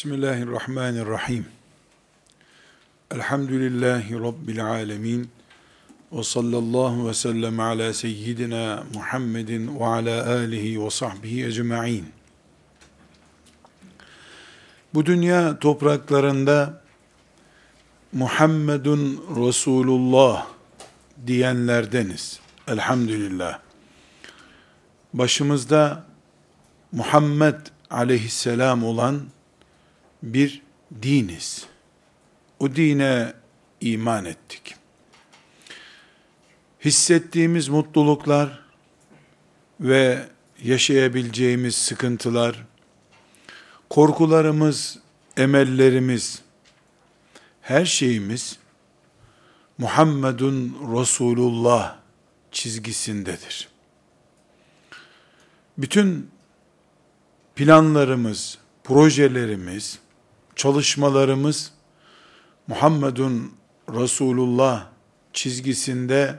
Bismillahirrahmanirrahim. Elhamdülillahi Rabbil alemin. Ve sallallahu ve sellem ala seyyidina Muhammedin ve ala alihi ve sahbihi ecma'in. Bu dünya topraklarında Muhammedun Resulullah diyenlerdeniz. Elhamdülillah. Başımızda Muhammed aleyhisselam olan bir diniz. O dine iman ettik. Hissettiğimiz mutluluklar ve yaşayabileceğimiz sıkıntılar, korkularımız, emellerimiz, her şeyimiz Muhammedun Resulullah çizgisindedir. Bütün planlarımız, projelerimiz, çalışmalarımız Muhammedun Resulullah çizgisinde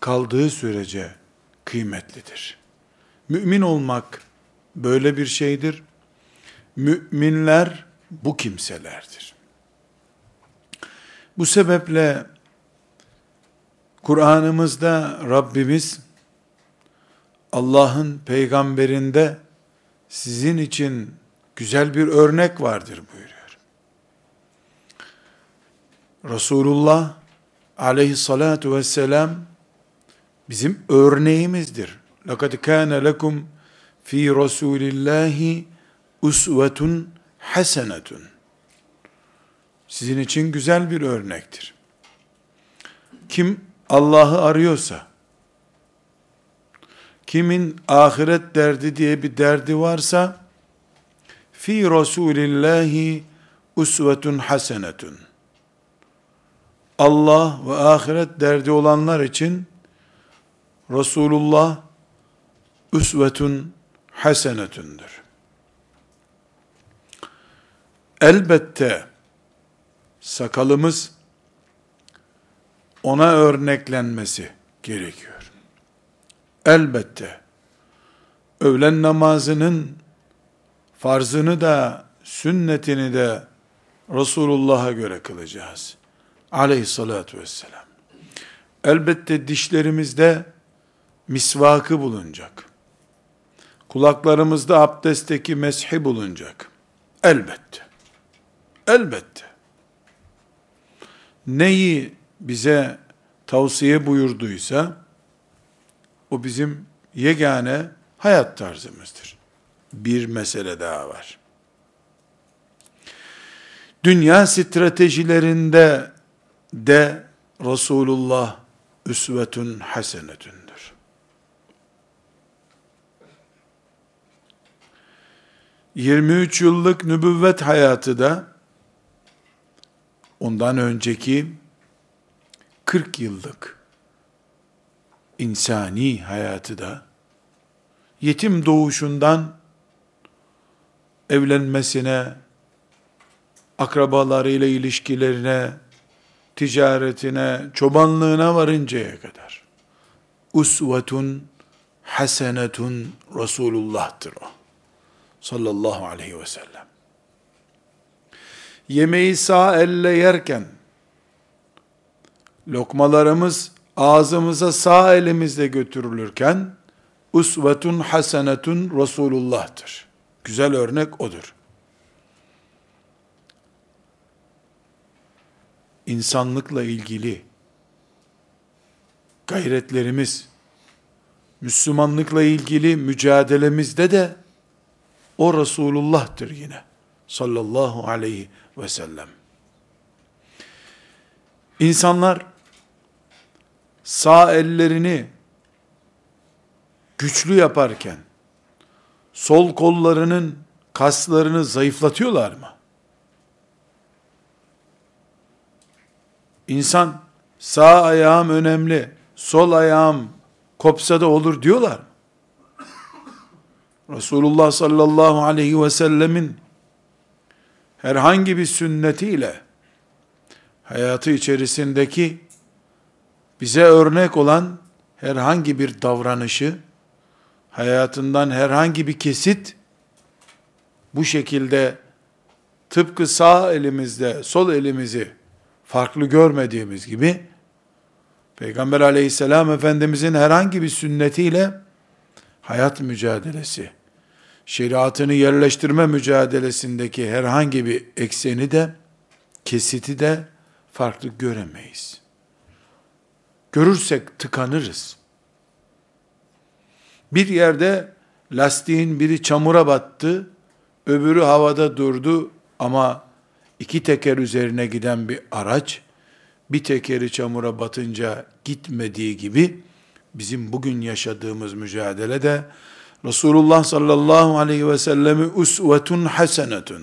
kaldığı sürece kıymetlidir. Mümin olmak böyle bir şeydir. Müminler bu kimselerdir. Bu sebeple Kur'an'ımızda Rabbimiz Allah'ın peygamberinde sizin için güzel bir örnek vardır buyuruyor. Resulullah aleyhissalatu vesselam bizim örneğimizdir. لَقَدْ كَانَ لَكُمْ ف۪ي رَسُولِ اللّٰهِ usvetun hasenetun. Sizin için güzel bir örnektir. Kim Allah'ı arıyorsa, kimin ahiret derdi diye bir derdi varsa, fi Resulillahi usvetun hasenetun. Allah ve ahiret derdi olanlar için Resulullah üsvetun hasenetundur. Elbette sakalımız ona örneklenmesi gerekiyor. Elbette öğlen namazının farzını da sünnetini de Resulullah'a göre kılacağız. Aleyhissalatu vesselam. Elbette dişlerimizde misvakı bulunacak. Kulaklarımızda abdestteki meshi bulunacak. Elbette. Elbette. Neyi bize tavsiye buyurduysa, o bizim yegane hayat tarzımızdır bir mesele daha var. Dünya stratejilerinde de Resulullah üsvetün hasenetündür. Yirmi üç yıllık nübüvvet hayatı da ondan önceki 40 yıllık insani hayatı da yetim doğuşundan evlenmesine, akrabalarıyla ilişkilerine, ticaretine, çobanlığına varıncaya kadar. Usvetun hasenetun Resulullah'tır o. Sallallahu aleyhi ve sellem. Yemeği sağ elle yerken, lokmalarımız ağzımıza sağ elimizle götürülürken, usvetun hasenetun Resulullah'tır. Güzel örnek odur. İnsanlıkla ilgili gayretlerimiz, Müslümanlıkla ilgili mücadelemizde de o Resulullah'tır yine. Sallallahu aleyhi ve sellem. İnsanlar sağ ellerini güçlü yaparken sol kollarının kaslarını zayıflatıyorlar mı? İnsan sağ ayağım önemli, sol ayağım kopsa da olur diyorlar. Resulullah sallallahu aleyhi ve sellemin herhangi bir sünnetiyle hayatı içerisindeki bize örnek olan herhangi bir davranışı hayatından herhangi bir kesit bu şekilde tıpkı sağ elimizde sol elimizi farklı görmediğimiz gibi Peygamber aleyhisselam efendimizin herhangi bir sünnetiyle hayat mücadelesi, şeriatını yerleştirme mücadelesindeki herhangi bir ekseni de, kesiti de farklı göremeyiz. Görürsek tıkanırız. Bir yerde lastiğin biri çamura battı, öbürü havada durdu ama iki teker üzerine giden bir araç, bir tekeri çamura batınca gitmediği gibi, bizim bugün yaşadığımız mücadelede, Resulullah sallallahu aleyhi ve sellemi usvetun hasenetun,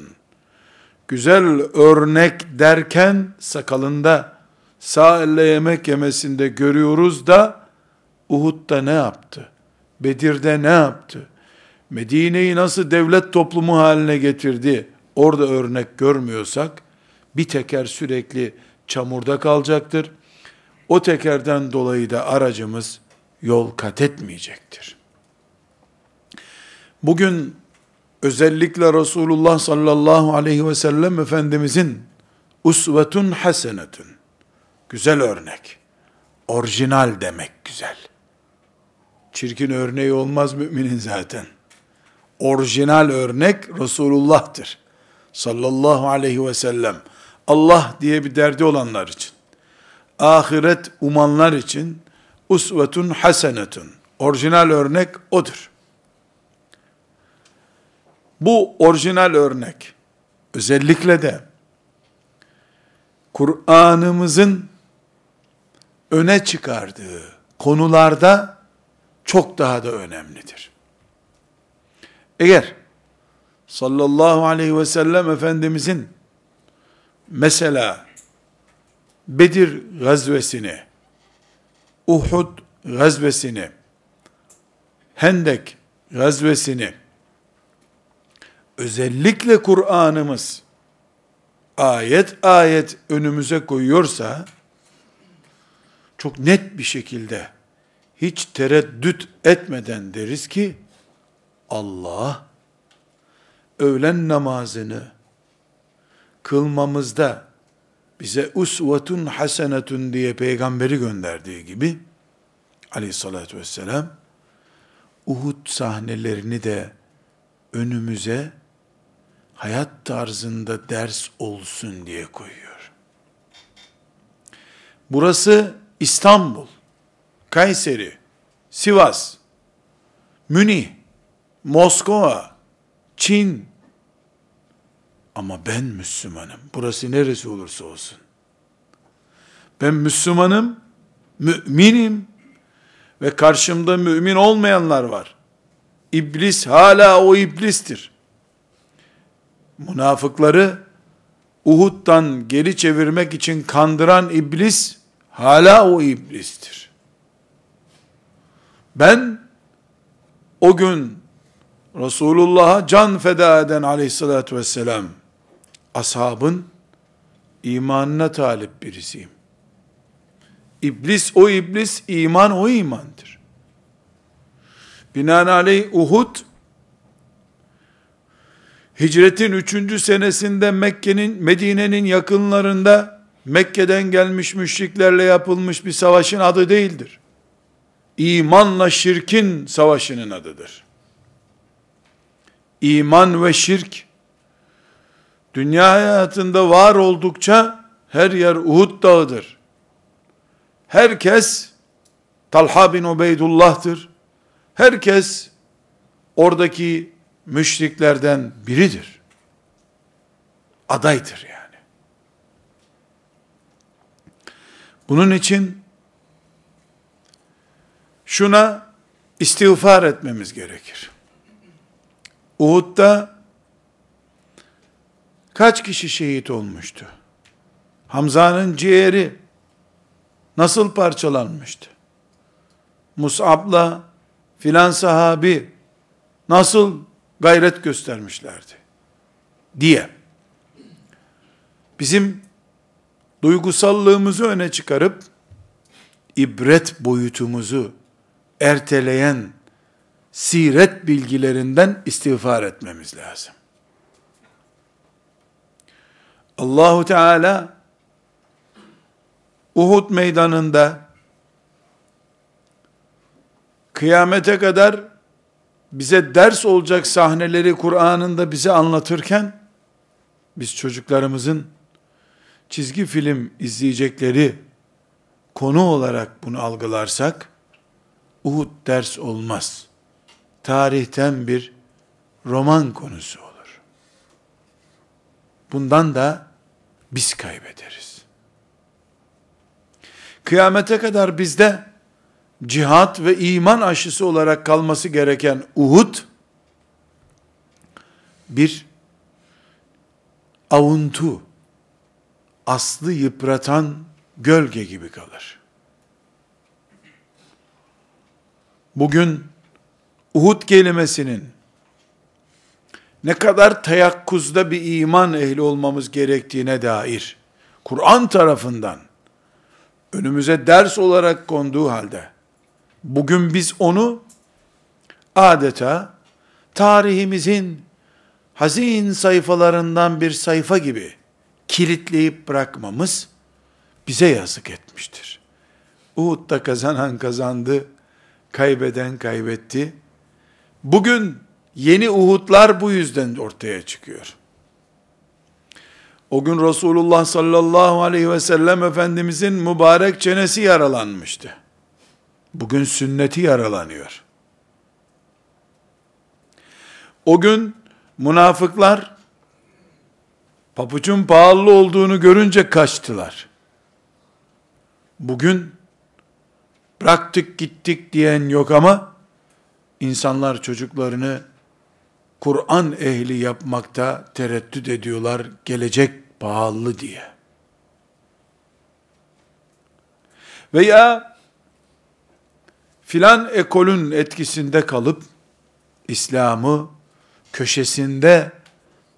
güzel örnek derken sakalında, sağ elle yemek yemesinde görüyoruz da, Uhud'da ne yaptı? Bedir'de ne yaptı? Medine'yi nasıl devlet toplumu haline getirdi? Orada örnek görmüyorsak, bir teker sürekli çamurda kalacaktır. O tekerden dolayı da aracımız yol kat etmeyecektir. Bugün özellikle Resulullah sallallahu aleyhi ve sellem Efendimizin usvetun hasenetun, güzel örnek, orijinal demek güzel. Çirkin örneği olmaz müminin zaten. Orijinal örnek Resulullah'tır. Sallallahu aleyhi ve sellem. Allah diye bir derdi olanlar için. Ahiret umanlar için usvetun hasenetun. Orijinal örnek odur. Bu orijinal örnek özellikle de Kur'an'ımızın öne çıkardığı konularda çok daha da önemlidir. Eğer sallallahu aleyhi ve sellem Efendimizin mesela Bedir gazvesini, Uhud gazvesini, Hendek gazvesini, özellikle Kur'an'ımız ayet ayet önümüze koyuyorsa, çok net bir şekilde hiç tereddüt etmeden deriz ki Allah öğlen namazını kılmamızda bize usvetun hasenetun diye peygamberi gönderdiği gibi aleyhissalatü vesselam Uhud sahnelerini de önümüze hayat tarzında ders olsun diye koyuyor. Burası İstanbul. Kayseri, Sivas, Münih, Moskova, Çin. Ama ben Müslümanım. Burası neresi olursa olsun. Ben Müslümanım, müminim ve karşımda mümin olmayanlar var. İblis hala o iblistir. Münafıkları Uhud'dan geri çevirmek için kandıran iblis hala o iblistir. Ben o gün Resulullah'a can feda eden aleyhissalatü vesselam ashabın imanına talip birisiyim. İblis o iblis, iman o imandır. Binaenaleyh Uhud, hicretin üçüncü senesinde Mekke'nin, Medine'nin yakınlarında Mekke'den gelmiş müşriklerle yapılmış bir savaşın adı değildir imanla şirkin savaşının adıdır. İman ve şirk dünya hayatında var oldukça her yer Uhud dağıdır. Herkes Talha bin Ubeydullah'tır. Herkes oradaki müşriklerden biridir. Adaydır yani. Bunun için şuna istiğfar etmemiz gerekir. Uhud'da kaç kişi şehit olmuştu? Hamza'nın ciğeri nasıl parçalanmıştı? Mus'ab'la filan sahabi nasıl gayret göstermişlerdi? Diye. Bizim duygusallığımızı öne çıkarıp ibret boyutumuzu erteleyen siret bilgilerinden istiğfar etmemiz lazım. Allahu Teala Uhud meydanında kıyamete kadar bize ders olacak sahneleri Kur'an'ında bize anlatırken biz çocuklarımızın çizgi film izleyecekleri konu olarak bunu algılarsak Uhud ders olmaz. Tarihten bir roman konusu olur. Bundan da biz kaybederiz. Kıyamete kadar bizde cihat ve iman aşısı olarak kalması gereken Uhud bir avuntu, aslı yıpratan gölge gibi kalır. Bugün Uhud kelimesinin ne kadar teyakkuzda bir iman ehli olmamız gerektiğine dair Kur'an tarafından önümüze ders olarak konduğu halde bugün biz onu adeta tarihimizin hazin sayfalarından bir sayfa gibi kilitleyip bırakmamız bize yazık etmiştir. Uhud'da kazanan kazandı, kaybeden kaybetti. Bugün yeni Uhud'lar bu yüzden ortaya çıkıyor. O gün Resulullah sallallahu aleyhi ve sellem Efendimizin mübarek çenesi yaralanmıştı. Bugün sünneti yaralanıyor. O gün münafıklar papucun pahalı olduğunu görünce kaçtılar. Bugün bıraktık gittik diyen yok ama insanlar çocuklarını Kur'an ehli yapmakta tereddüt ediyorlar gelecek pahalı diye. Veya filan ekolün etkisinde kalıp İslam'ı köşesinde,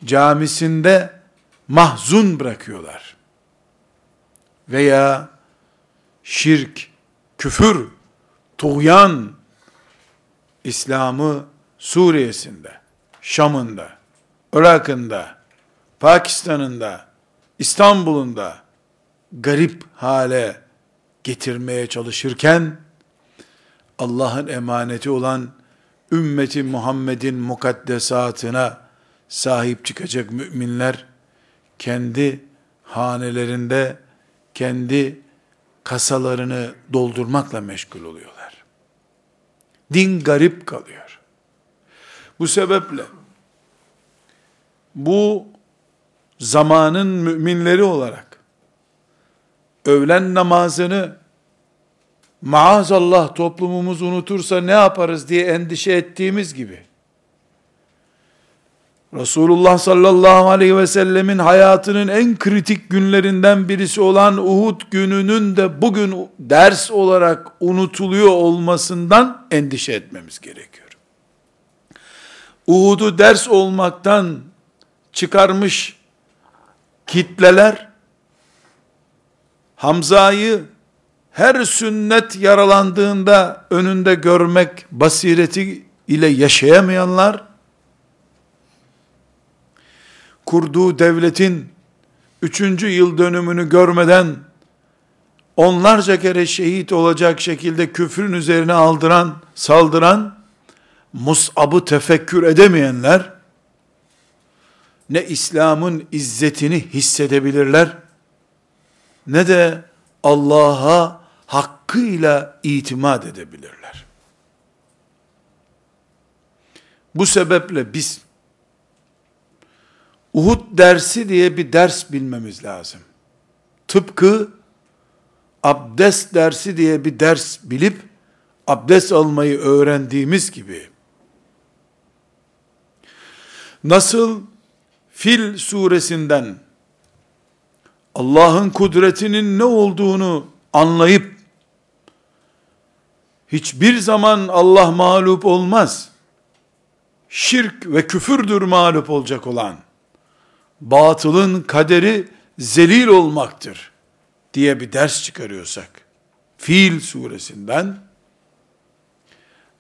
camisinde mahzun bırakıyorlar. Veya şirk, küfür, tuğyan İslam'ı Suriye'sinde, Şam'ında, Irak'ında, Pakistan'ında, İstanbul'unda garip hale getirmeye çalışırken Allah'ın emaneti olan ümmeti Muhammed'in mukaddesatına sahip çıkacak müminler kendi hanelerinde kendi kasalarını doldurmakla meşgul oluyorlar. Din garip kalıyor. Bu sebeple bu zamanın müminleri olarak öğlen namazını maazallah toplumumuz unutursa ne yaparız diye endişe ettiğimiz gibi Resulullah sallallahu aleyhi ve sellemin hayatının en kritik günlerinden birisi olan Uhud gününün de bugün ders olarak unutuluyor olmasından endişe etmemiz gerekiyor. Uhud'u ders olmaktan çıkarmış kitleler Hamza'yı her sünnet yaralandığında önünde görmek basireti ile yaşayamayanlar kurduğu devletin üçüncü yıl dönümünü görmeden onlarca kere şehit olacak şekilde küfrün üzerine aldıran, saldıran, Mus'ab'ı tefekkür edemeyenler, ne İslam'ın izzetini hissedebilirler, ne de Allah'a hakkıyla itimat edebilirler. Bu sebeple biz Uhud dersi diye bir ders bilmemiz lazım. Tıpkı abdest dersi diye bir ders bilip abdest almayı öğrendiğimiz gibi nasıl Fil suresinden Allah'ın kudretinin ne olduğunu anlayıp hiçbir zaman Allah mağlup olmaz. Şirk ve küfürdür mağlup olacak olan batılın kaderi zelil olmaktır diye bir ders çıkarıyorsak, Fil suresinden,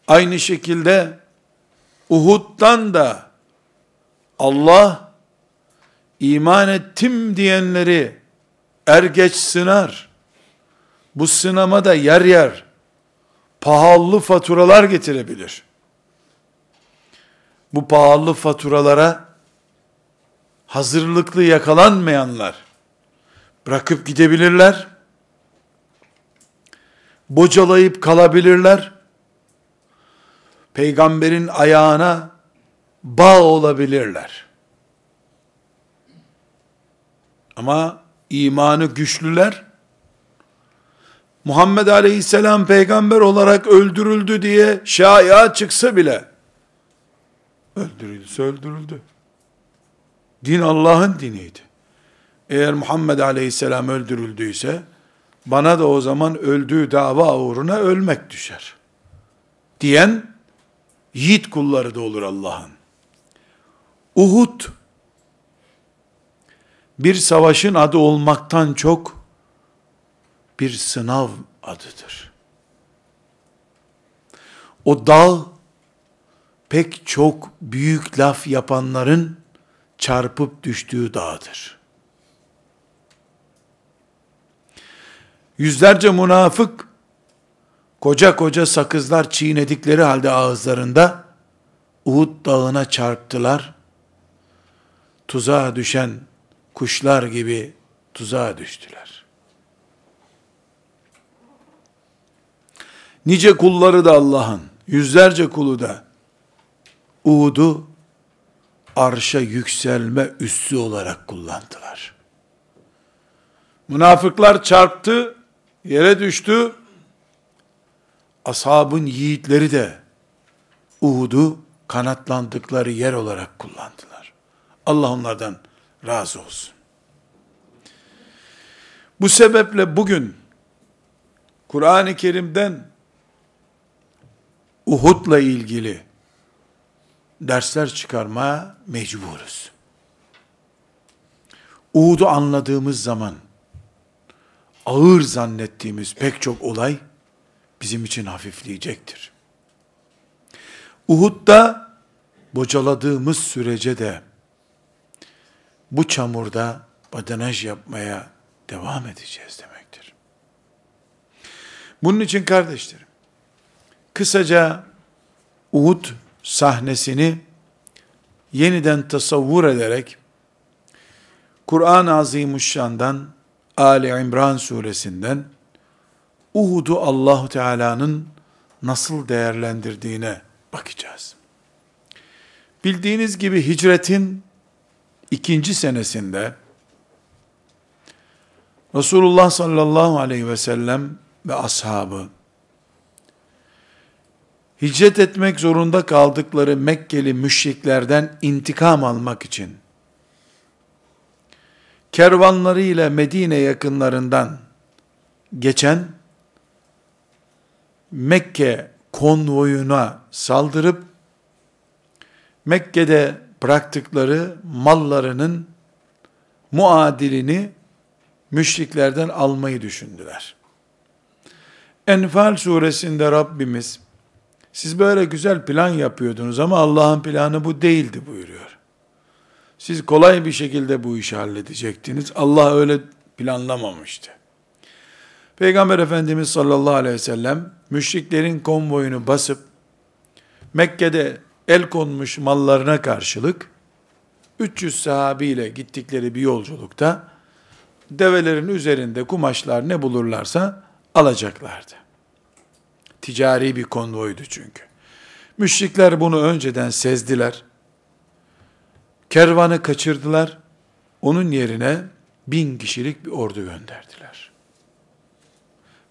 aynı şekilde Uhud'dan da Allah iman ettim diyenleri er geç sınar. Bu sınama da yer yer pahalı faturalar getirebilir. Bu pahalı faturalara hazırlıklı yakalanmayanlar bırakıp gidebilirler. Bocalayıp kalabilirler. Peygamberin ayağına bağ olabilirler. Ama imanı güçlüler, Muhammed Aleyhisselam peygamber olarak öldürüldü diye şaya çıksa bile, öldürüldü, öldürüldü. Din Allah'ın diniydi. Eğer Muhammed Aleyhisselam öldürüldüyse, bana da o zaman öldüğü dava uğruna ölmek düşer. Diyen, yiğit kulları da olur Allah'ın. Uhud, bir savaşın adı olmaktan çok, bir sınav adıdır. O dağ, pek çok büyük laf yapanların çarpıp düştüğü dağdır. Yüzlerce münafık, koca koca sakızlar çiğnedikleri halde ağızlarında, Uhud dağına çarptılar. Tuzağa düşen kuşlar gibi tuzağa düştüler. Nice kulları da Allah'ın, yüzlerce kulu da Uhud'u arşa yükselme üssü olarak kullandılar. Münafıklar çarptı, yere düştü. Ashabın yiğitleri de Uhud'u kanatlandıkları yer olarak kullandılar. Allah onlardan razı olsun. Bu sebeple bugün Kur'an-ı Kerim'den Uhud'la ilgili dersler çıkarmaya mecburuz. Uhud'u anladığımız zaman ağır zannettiğimiz pek çok olay bizim için hafifleyecektir. Uhud'da bocaladığımız sürece de bu çamurda badanaj yapmaya devam edeceğiz demektir. Bunun için kardeşlerim, kısaca Uhud sahnesini yeniden tasavvur ederek Kur'an-ı Azimuşşan'dan Ali İmran suresinden Uhud'u Allahu Teala'nın nasıl değerlendirdiğine bakacağız. Bildiğiniz gibi hicretin ikinci senesinde Resulullah sallallahu aleyhi ve sellem ve ashabı hicret etmek zorunda kaldıkları Mekkeli müşriklerden intikam almak için kervanlarıyla Medine yakınlarından geçen Mekke konvoyuna saldırıp Mekke'de bıraktıkları mallarının muadilini müşriklerden almayı düşündüler. Enfal suresinde Rabbimiz siz böyle güzel plan yapıyordunuz ama Allah'ın planı bu değildi buyuruyor. Siz kolay bir şekilde bu işi halledecektiniz. Allah öyle planlamamıştı. Peygamber Efendimiz sallallahu aleyhi ve sellem müşriklerin konvoyunu basıp Mekke'de el konmuş mallarına karşılık 300 sahabiyle gittikleri bir yolculukta develerin üzerinde kumaşlar ne bulurlarsa alacaklardı. Ticari bir konvoydu çünkü. Müşrikler bunu önceden sezdiler. Kervanı kaçırdılar. Onun yerine bin kişilik bir ordu gönderdiler.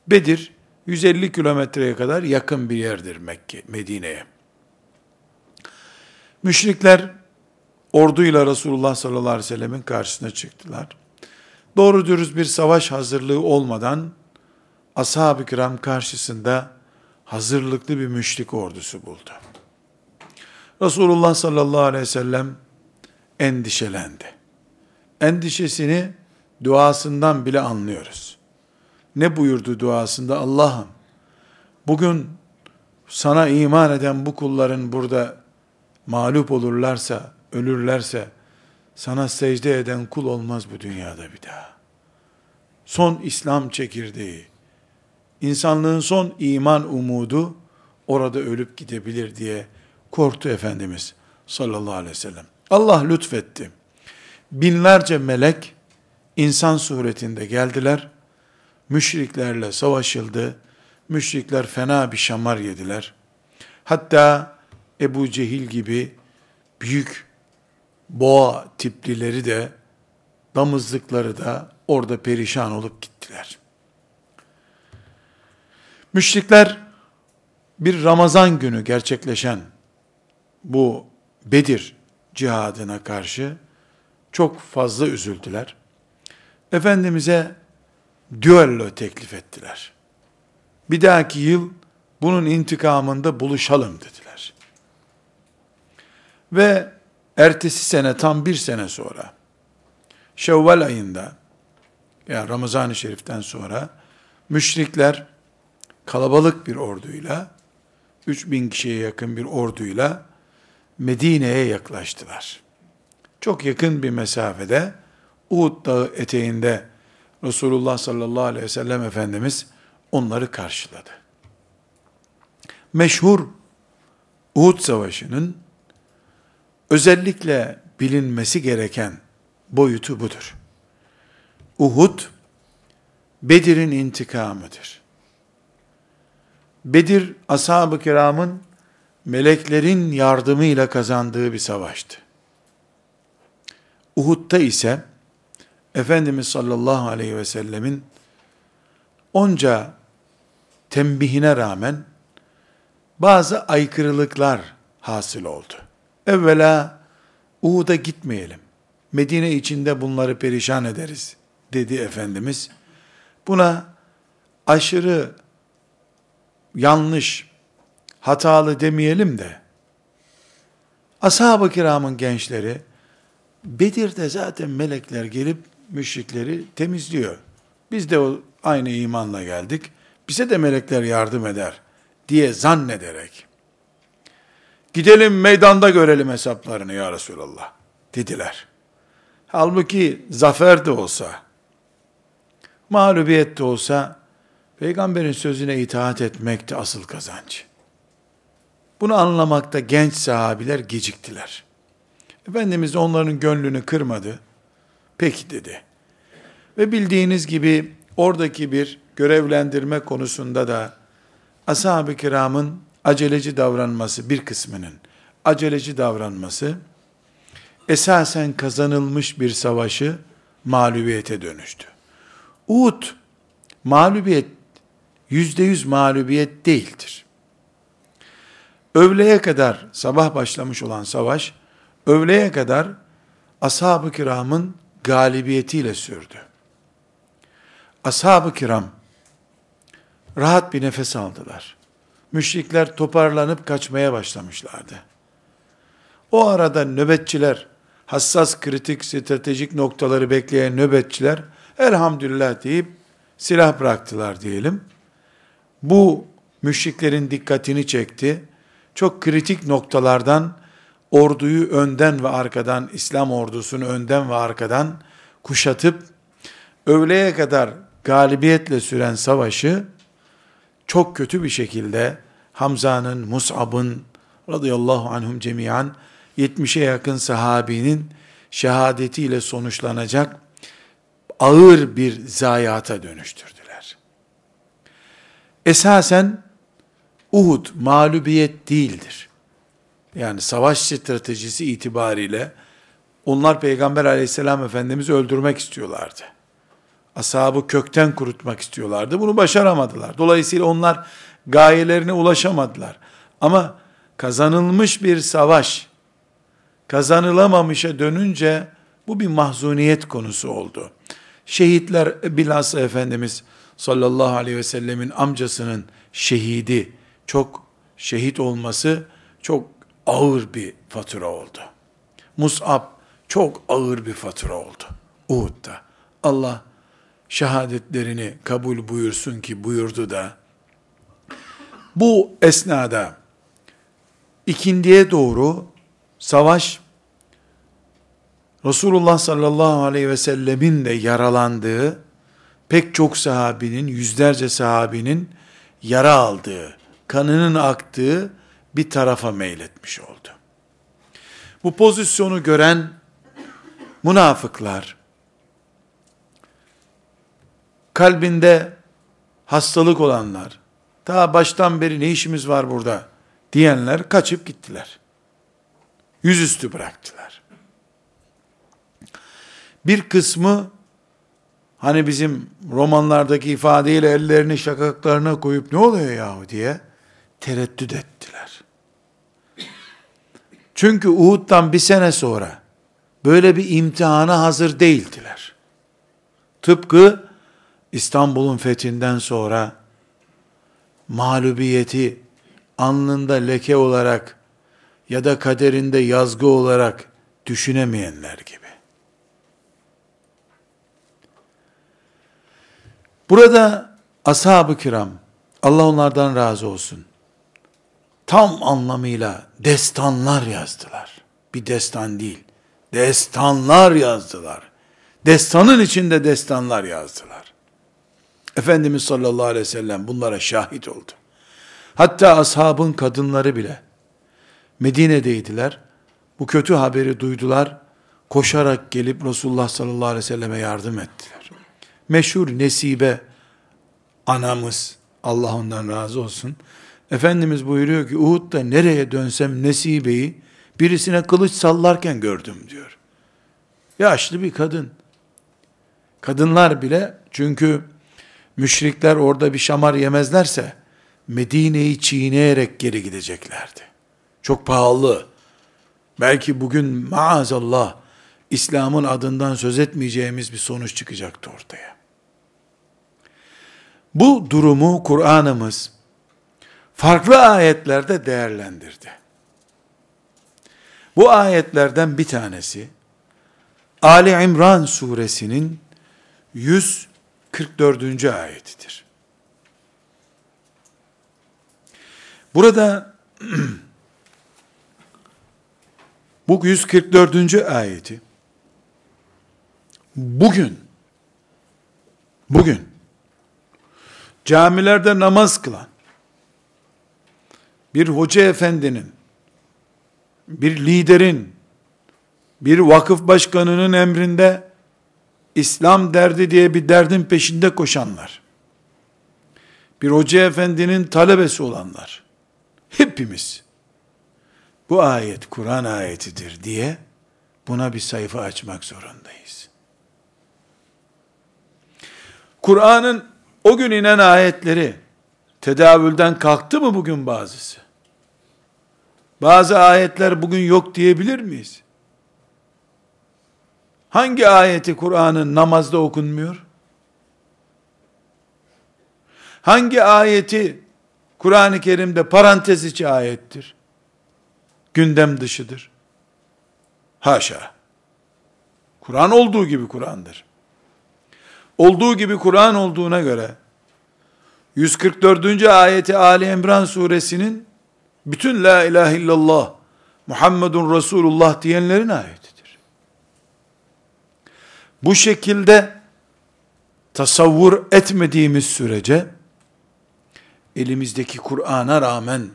Bedir 150 kilometreye kadar yakın bir yerdir Mekke, Medine'ye. Müşrikler orduyla Resulullah sallallahu aleyhi ve sellemin karşısına çıktılar. Doğru dürüst bir savaş hazırlığı olmadan ashab-ı kiram karşısında hazırlıklı bir müşrik ordusu buldu. Resulullah sallallahu aleyhi ve sellem endişelendi. Endişesini duasından bile anlıyoruz. Ne buyurdu duasında? Allah'ım bugün sana iman eden bu kulların burada mağlup olurlarsa, ölürlerse, sana secde eden kul olmaz bu dünyada bir daha. Son İslam çekirdeği, insanlığın son iman umudu orada ölüp gidebilir diye korktu Efendimiz sallallahu aleyhi ve sellem. Allah lütfetti. Binlerce melek insan suretinde geldiler. Müşriklerle savaşıldı. Müşrikler fena bir şamar yediler. Hatta Ebu Cehil gibi büyük boğa tiplileri de damızlıkları da orada perişan olup gittiler. Müşrikler bir Ramazan günü gerçekleşen bu Bedir cihadına karşı çok fazla üzüldüler. Efendimiz'e düello teklif ettiler. Bir dahaki yıl bunun intikamında buluşalım dediler. Ve ertesi sene tam bir sene sonra Şevval ayında yani Ramazan-ı Şerif'ten sonra müşrikler kalabalık bir orduyla 3000 kişiye yakın bir orduyla Medine'ye yaklaştılar. Çok yakın bir mesafede Uhud dağı eteğinde Resulullah sallallahu aleyhi ve sellem Efendimiz onları karşıladı. Meşhur Uhud Savaşı'nın özellikle bilinmesi gereken boyutu budur. Uhud, Bedir'in intikamıdır. Bedir, ashab-ı kiramın meleklerin yardımıyla kazandığı bir savaştı. Uhud'da ise Efendimiz sallallahu aleyhi ve sellemin onca tembihine rağmen bazı aykırılıklar hasıl oldu. Evvela Uhud'a gitmeyelim. Medine içinde bunları perişan ederiz dedi Efendimiz. Buna aşırı yanlış, hatalı demeyelim de ashab-ı kiramın gençleri Bedir'de zaten melekler gelip müşrikleri temizliyor. Biz de o aynı imanla geldik. Bize de melekler yardım eder diye zannederek gidelim meydanda görelim hesaplarını ya Resulallah dediler. Halbuki zafer de olsa, mağlubiyet de olsa, peygamberin sözüne itaat etmekte asıl kazanç. Bunu anlamakta genç sahabiler geciktiler. Efendimiz onların gönlünü kırmadı. Peki dedi. Ve bildiğiniz gibi oradaki bir görevlendirme konusunda da ashab-ı kiramın aceleci davranması bir kısmının aceleci davranması esasen kazanılmış bir savaşı mağlubiyete dönüştü. Uhud mağlubiyet yüzde yüz mağlubiyet değildir. Öğleye kadar sabah başlamış olan savaş öğleye kadar ashab-ı kiramın galibiyetiyle sürdü. Ashab-ı kiram rahat bir nefes aldılar. Müşrikler toparlanıp kaçmaya başlamışlardı. O arada nöbetçiler, hassas kritik stratejik noktaları bekleyen nöbetçiler, elhamdülillah deyip silah bıraktılar diyelim. Bu müşriklerin dikkatini çekti. Çok kritik noktalardan orduyu önden ve arkadan, İslam ordusunu önden ve arkadan kuşatıp, öğleye kadar galibiyetle süren savaşı, çok kötü bir şekilde Hamza'nın, Mus'ab'ın radıyallahu anhum cemiyan 70'e yakın sahabinin şehadetiyle sonuçlanacak ağır bir zayiata dönüştürdüler. Esasen Uhud mağlubiyet değildir. Yani savaş stratejisi itibariyle onlar Peygamber aleyhisselam Efendimiz'i öldürmek istiyorlardı. Ashabı kökten kurutmak istiyorlardı. Bunu başaramadılar. Dolayısıyla onlar gayelerine ulaşamadılar. Ama kazanılmış bir savaş, kazanılamamışa dönünce bu bir mahzuniyet konusu oldu. Şehitler bilhassa Efendimiz sallallahu aleyhi ve sellemin amcasının şehidi, çok şehit olması çok ağır bir fatura oldu. Mus'ab çok ağır bir fatura oldu. Uhud'da. Allah şehadetlerini kabul buyursun ki buyurdu da bu esnada ikindiye doğru savaş Resulullah sallallahu aleyhi ve sellemin de yaralandığı, pek çok sahabinin, yüzlerce sahabinin yara aldığı, kanının aktığı bir tarafa meyletmiş oldu. Bu pozisyonu gören münafıklar, kalbinde hastalık olanlar, ta baştan beri ne işimiz var burada diyenler kaçıp gittiler. Yüzüstü bıraktılar. Bir kısmı hani bizim romanlardaki ifadeyle ellerini şakaklarına koyup ne oluyor yahu diye tereddüt ettiler. Çünkü Uhud'dan bir sene sonra böyle bir imtihana hazır değildiler. Tıpkı İstanbul'un fethinden sonra mağlubiyeti alnında leke olarak ya da kaderinde yazgı olarak düşünemeyenler gibi. Burada ashab-ı kiram, Allah onlardan razı olsun, tam anlamıyla destanlar yazdılar. Bir destan değil, destanlar yazdılar. Destanın içinde destanlar yazdılar. Efendimiz sallallahu aleyhi ve sellem bunlara şahit oldu. Hatta ashabın kadınları bile Medine'deydiler. Bu kötü haberi duydular. Koşarak gelip Resulullah sallallahu aleyhi ve selleme yardım ettiler. Meşhur Nesibe anamız, Allah ondan razı olsun. Efendimiz buyuruyor ki Uhud'da nereye dönsem Nesibe'yi birisine kılıç sallarken gördüm diyor. Yaşlı bir kadın. Kadınlar bile çünkü müşrikler orada bir şamar yemezlerse Medine'yi çiğneyerek geri gideceklerdi. Çok pahalı. Belki bugün maazallah İslam'ın adından söz etmeyeceğimiz bir sonuç çıkacaktı ortaya. Bu durumu Kur'an'ımız farklı ayetlerde değerlendirdi. Bu ayetlerden bir tanesi Ali İmran suresinin 144. ayetidir. Burada bu 144. ayeti bugün bugün camilerde namaz kılan bir hoca efendinin bir liderin bir vakıf başkanının emrinde İslam derdi diye bir derdin peşinde koşanlar bir hoca efendinin talebesi olanlar hepimiz bu ayet Kur'an ayetidir diye buna bir sayfa açmak zorundayız. Kur'an'ın o gün inen ayetleri tedavülden kalktı mı bugün bazısı? Bazı ayetler bugün yok diyebilir miyiz? Hangi ayeti Kur'an'ın namazda okunmuyor? Hangi ayeti Kur'an-ı Kerim'de parantez içi ayettir? Gündem dışıdır. Haşa. Kur'an olduğu gibi Kur'an'dır. Olduğu gibi Kur'an olduğuna göre 144. ayeti Ali İmran suresinin bütün la ilahe illallah Muhammedun Resulullah diyenlerin ayetidir. Bu şekilde tasavvur etmediğimiz sürece elimizdeki Kur'an'a rağmen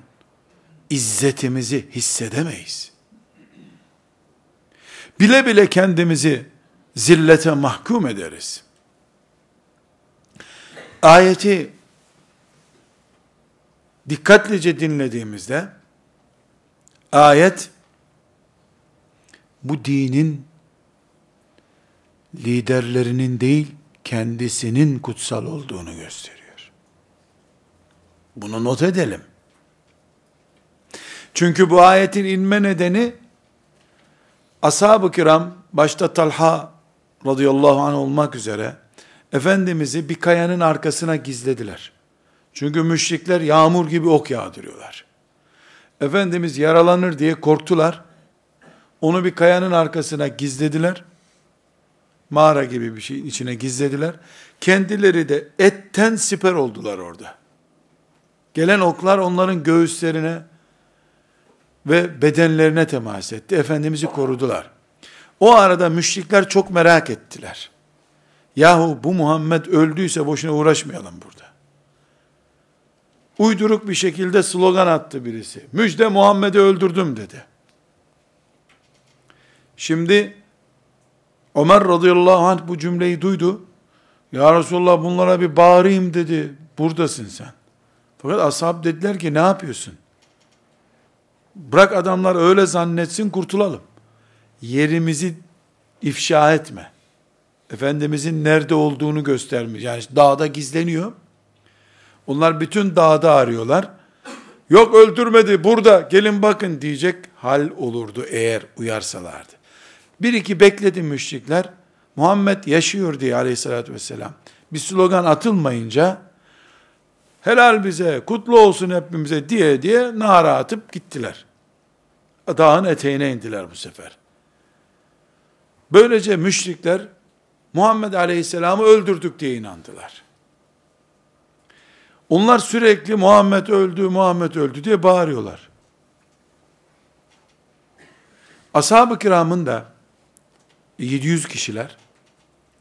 izzetimizi hissedemeyiz. Bile bile kendimizi zillete mahkum ederiz. Ayeti dikkatlice dinlediğimizde ayet bu dinin liderlerinin değil kendisinin kutsal olduğunu gösteriyor. Bunu not edelim. Çünkü bu ayetin inme nedeni ashab-ı kiram başta Talha radıyallahu anh olmak üzere Efendimiz'i bir kayanın arkasına gizlediler. Çünkü müşrikler yağmur gibi ok yağdırıyorlar. Efendimiz yaralanır diye korktular. Onu bir kayanın arkasına gizlediler. Mağara gibi bir şeyin içine gizlediler. Kendileri de etten siper oldular orada. Gelen oklar onların göğüslerine ve bedenlerine temas etti. Efendimiz'i korudular. O arada müşrikler çok merak ettiler. Yahu bu Muhammed öldüyse boşuna uğraşmayalım burada. Uyduruk bir şekilde slogan attı birisi. Müjde Muhammed'i öldürdüm dedi. Şimdi Ömer radıyallahu anh bu cümleyi duydu. Ya Resulallah bunlara bir bağırayım dedi. Buradasın sen. Fakat ashab dediler ki ne yapıyorsun? Bırak adamlar öyle zannetsin kurtulalım. Yerimizi ifşa etme. Efendimizin nerede olduğunu göstermiş. Yani dağda gizleniyor. Onlar bütün dağda arıyorlar. Yok öldürmedi burada gelin bakın diyecek hal olurdu eğer uyarsalardı. Bir iki bekledi müşrikler. Muhammed yaşıyor diye aleyhissalatü vesselam. Bir slogan atılmayınca helal bize, kutlu olsun hepimize diye diye nara atıp gittiler. Dağın eteğine indiler bu sefer. Böylece müşrikler Muhammed Aleyhisselam'ı öldürdük diye inandılar. Onlar sürekli Muhammed öldü, Muhammed öldü diye bağırıyorlar. Ashab-ı kiramın da 700 kişiler,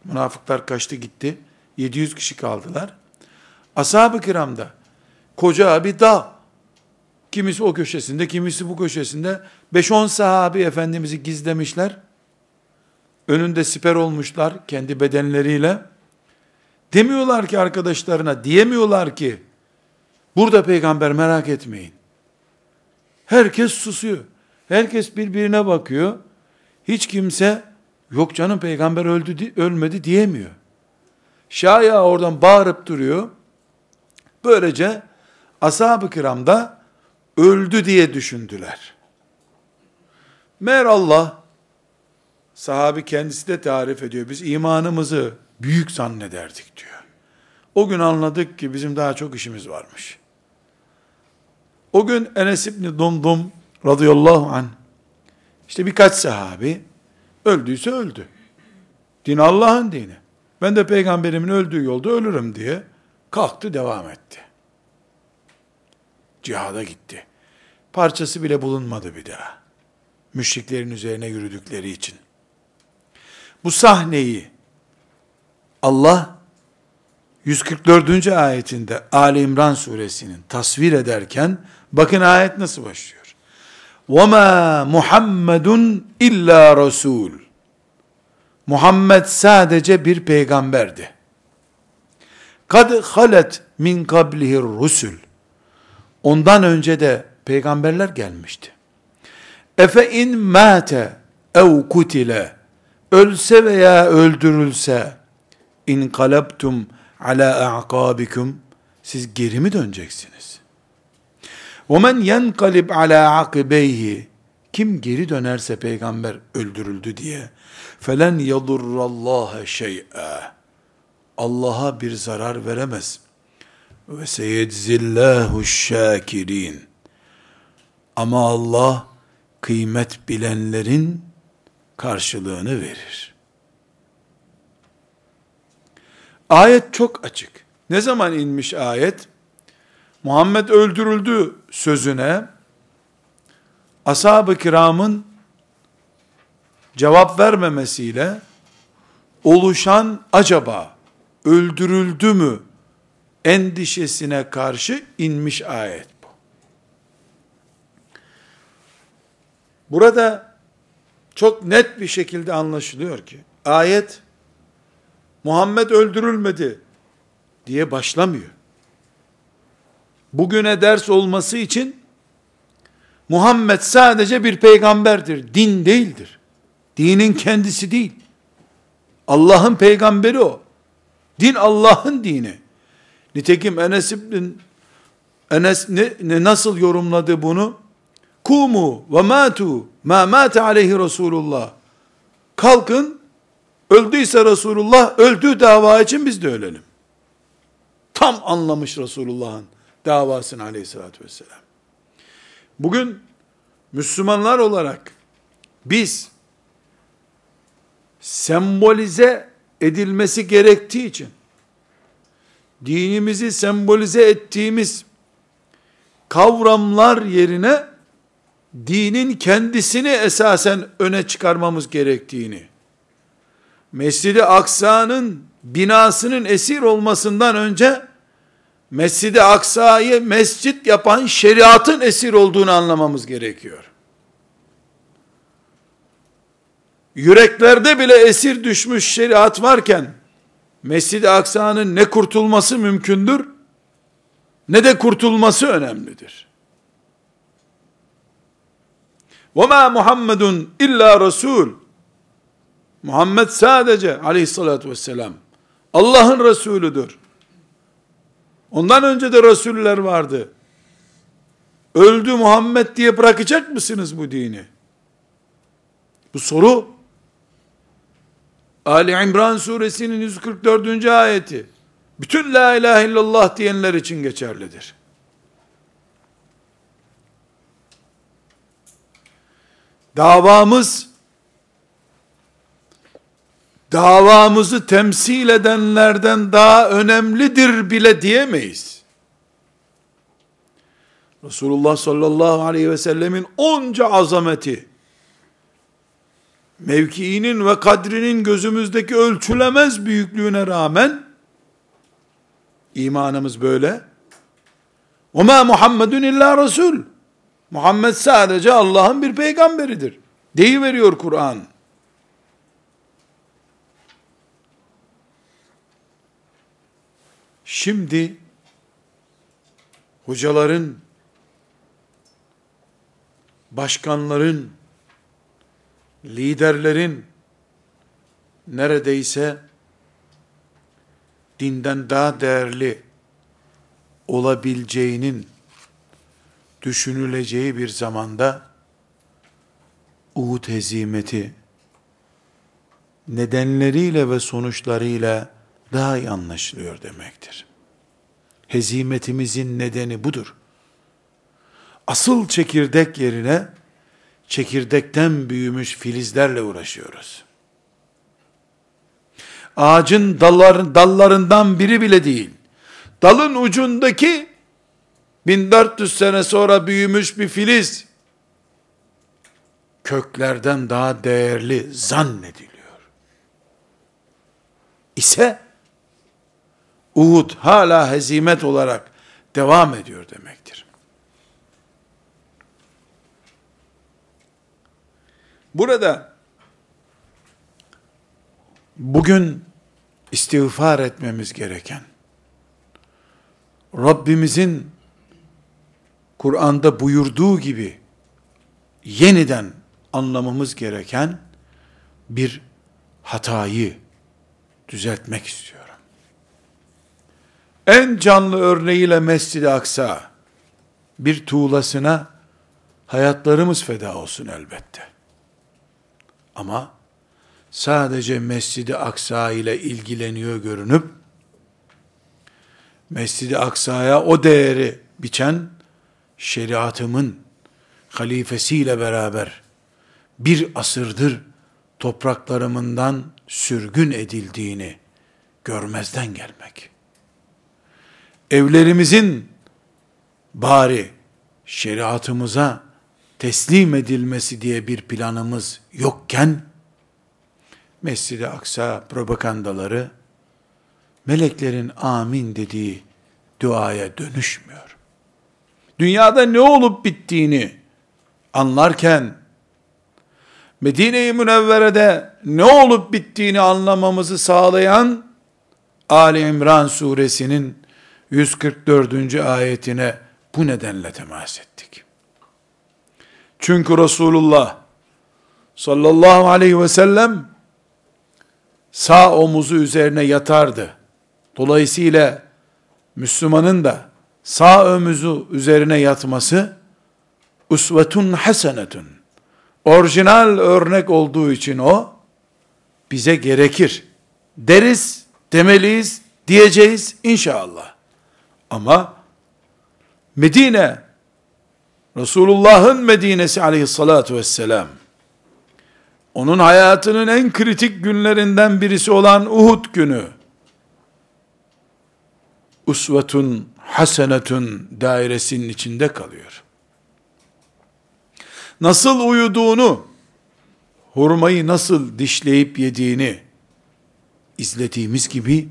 münafıklar kaçtı gitti, 700 kişi kaldılar. Ashab-ı kiramda koca bir dağ, kimisi o köşesinde, kimisi bu köşesinde, 5-10 sahabi Efendimiz'i gizlemişler, önünde siper olmuşlar kendi bedenleriyle, demiyorlar ki arkadaşlarına, diyemiyorlar ki, burada peygamber merak etmeyin. Herkes susuyor. Herkes birbirine bakıyor. Hiç kimse yok canım peygamber öldü ölmedi diyemiyor. Şaya oradan bağırıp duruyor. Böylece ashab-ı kiramda öldü diye düşündüler. Meğer Allah sahabi kendisi de tarif ediyor. Biz imanımızı büyük zannederdik diyor. O gün anladık ki bizim daha çok işimiz varmış. O gün Enes İbni Dumdum radıyallahu anh işte birkaç sahabi öldüyse öldü. Din Allah'ın dini. Ben de peygamberimin öldüğü yolda ölürüm diye kalktı devam etti. Cihada gitti. Parçası bile bulunmadı bir daha. Müşriklerin üzerine yürüdükleri için. Bu sahneyi Allah 144. ayetinde Ali İmran suresinin tasvir ederken bakın ayet nasıl başlıyor. وَمَا Muhammedun illa Resul. Muhammed sadece bir peygamberdi. Kad halet min kablihi rusul. Ondan önce de peygamberler gelmişti. Efe in mate ev kutile ölse veya öldürülse in kalabtum ala a'kabikum siz geri mi döneceksiniz? وَمَنْ يَنْقَلِبْ عَلَى عَقِبَيْهِ Kim geri dönerse peygamber öldürüldü diye فَلَنْ يَضُرَّ اللّٰهَ شَيْئًا Allah'a bir zarar veremez. Ve seyedzillahu şakirin. Ama Allah kıymet bilenlerin karşılığını verir. Ayet çok açık. Ne zaman inmiş ayet? Muhammed öldürüldü sözüne ashab-ı kiramın cevap vermemesiyle oluşan acaba öldürüldü mü endişesine karşı inmiş ayet bu. Burada çok net bir şekilde anlaşılıyor ki ayet Muhammed öldürülmedi diye başlamıyor bugüne ders olması için Muhammed sadece bir peygamberdir, din değildir. Dinin kendisi değil. Allah'ın peygamberi o. Din Allah'ın dini. Nitekim Enes İbn Enes ne, ne nasıl yorumladı bunu? Kumu ve matu ma mate aleyhi Resulullah. Kalkın öldüyse Resulullah öldüğü dava için biz de ölelim. Tam anlamış Resulullah'ın davasını aleyhissalatü vesselam. Bugün Müslümanlar olarak biz sembolize edilmesi gerektiği için dinimizi sembolize ettiğimiz kavramlar yerine dinin kendisini esasen öne çıkarmamız gerektiğini, Mescid-i Aksa'nın binasının esir olmasından önce Mescid-i Aksa'yı mescit yapan şeriatın esir olduğunu anlamamız gerekiyor. Yüreklerde bile esir düşmüş şeriat varken Mescid-i Aksa'nın ne kurtulması mümkündür ne de kurtulması önemlidir. وَمَا Muhammedun illa Resul Muhammed sadece aleyhissalatü vesselam Allah'ın Resulüdür. Ondan önce de Resuller vardı. Öldü Muhammed diye bırakacak mısınız bu dini? Bu soru Ali İmran suresinin 144. ayeti bütün la ilahe illallah diyenler için geçerlidir. Davamız davamızı temsil edenlerden daha önemlidir bile diyemeyiz. Resulullah sallallahu aleyhi ve sellemin onca azameti, mevkiinin ve kadrinin gözümüzdeki ölçülemez büyüklüğüne rağmen, imanımız böyle. وَمَا Muhammedun illa Resul. Muhammed sadece Allah'ın bir peygamberidir. Deyiveriyor Kur'an. Şimdi hocaların, başkanların, liderlerin neredeyse dinden daha değerli olabileceğinin düşünüleceği bir zamanda Uhud hezimeti nedenleriyle ve sonuçlarıyla daha iyi anlaşılıyor demektir. Hezimetimizin nedeni budur. Asıl çekirdek yerine çekirdekten büyümüş filizlerle uğraşıyoruz. Ağacın dallar, dallarından biri bile değil. Dalın ucundaki 1400 sene sonra büyümüş bir filiz köklerden daha değerli zannediliyor. İse Uhud hala hezimet olarak devam ediyor demektir. Burada bugün istiğfar etmemiz gereken Rabbimizin Kur'an'da buyurduğu gibi yeniden anlamamız gereken bir hatayı düzeltmek istiyorum. En canlı örneğiyle Mescid-i Aksa bir tuğlasına hayatlarımız feda olsun elbette. Ama sadece Mescid-i Aksa ile ilgileniyor görünüp Mescid-i Aksa'ya o değeri biçen şeriatımın halifesiyle beraber bir asırdır topraklarımından sürgün edildiğini görmezden gelmek. Evlerimizin bari şeriatımıza teslim edilmesi diye bir planımız yokken, Mescid-i Aksa propagandaları, meleklerin amin dediği duaya dönüşmüyor. Dünyada ne olup bittiğini anlarken, Medine-i Münevvere'de ne olup bittiğini anlamamızı sağlayan, Ali İmran suresinin 144. ayetine bu nedenle temas ettik. Çünkü Resulullah sallallahu aleyhi ve sellem sağ omuzu üzerine yatardı. Dolayısıyla Müslümanın da sağ omuzu üzerine yatması usvetun hasenetun orijinal örnek olduğu için o bize gerekir. Deriz, demeliyiz, diyeceğiz inşallah. Ama Medine Resulullah'ın Medine'si aleyhissalatu vesselam, onun hayatının en kritik günlerinden birisi olan Uhud günü, usvetun hasenetun dairesinin içinde kalıyor. nasıl uyuduğunu, hurmayı nasıl dişleyip yediğini izlediğimiz gibi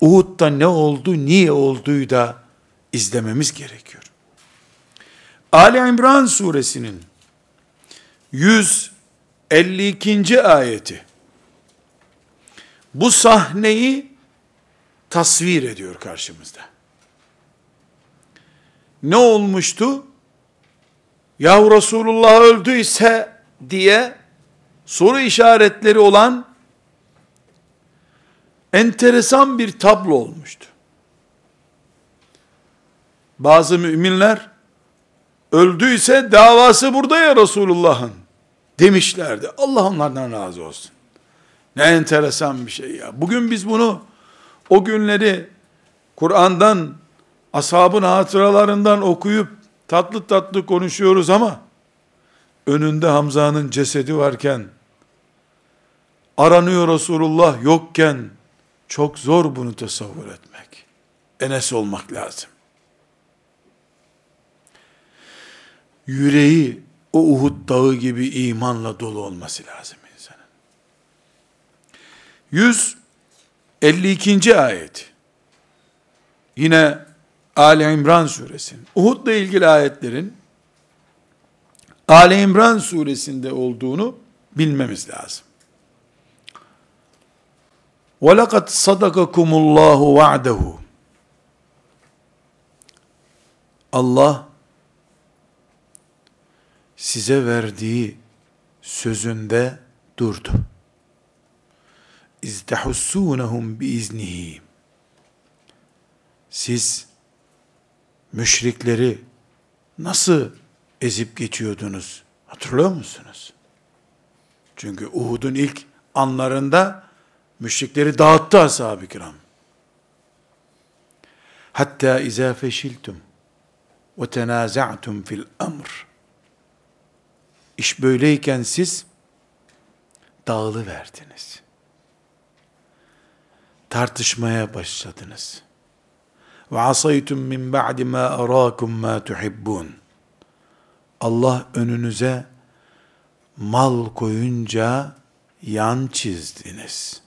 Uhud'da ne oldu, niye olduğu da izlememiz gerekiyor. Ali İmran suresinin 152. ayeti bu sahneyi tasvir ediyor karşımızda. Ne olmuştu? Ya Resulullah öldüyse diye soru işaretleri olan enteresan bir tablo olmuştu. Bazı müminler öldüyse davası burada ya Resulullah'ın demişlerdi. Allah onlardan razı olsun. Ne enteresan bir şey ya. Bugün biz bunu o günleri Kur'an'dan ashabın hatıralarından okuyup tatlı tatlı konuşuyoruz ama önünde Hamza'nın cesedi varken aranıyor Resulullah yokken çok zor bunu tasavvur etmek. Enes olmak lazım. Yüreği o Uhud dağı gibi imanla dolu olması lazım insanın. 152. ayet. Yine Ali İmran suresinin Uhud'la ilgili ayetlerin Ali İmran suresinde olduğunu bilmemiz lazım. وَلَقَدْ صَدَقَكُمُ اللّٰهُ وَعْدَهُ Allah size verdiği sözünde durdu. İztehussunehum biiznihi. Siz müşrikleri nasıl ezip geçiyordunuz? Hatırlıyor musunuz? Çünkü Uhud'un ilk anlarında müşrikleri dağıttı ashab-ı kiram. Hatta izâ feşiltum ve tenâza'tum fil amr. İş böyleyken siz dağılı verdiniz. Tartışmaya başladınız. Ve asaytum min ba'di ma arakum ma tuhibbun. Allah önünüze mal koyunca yan çizdiniz.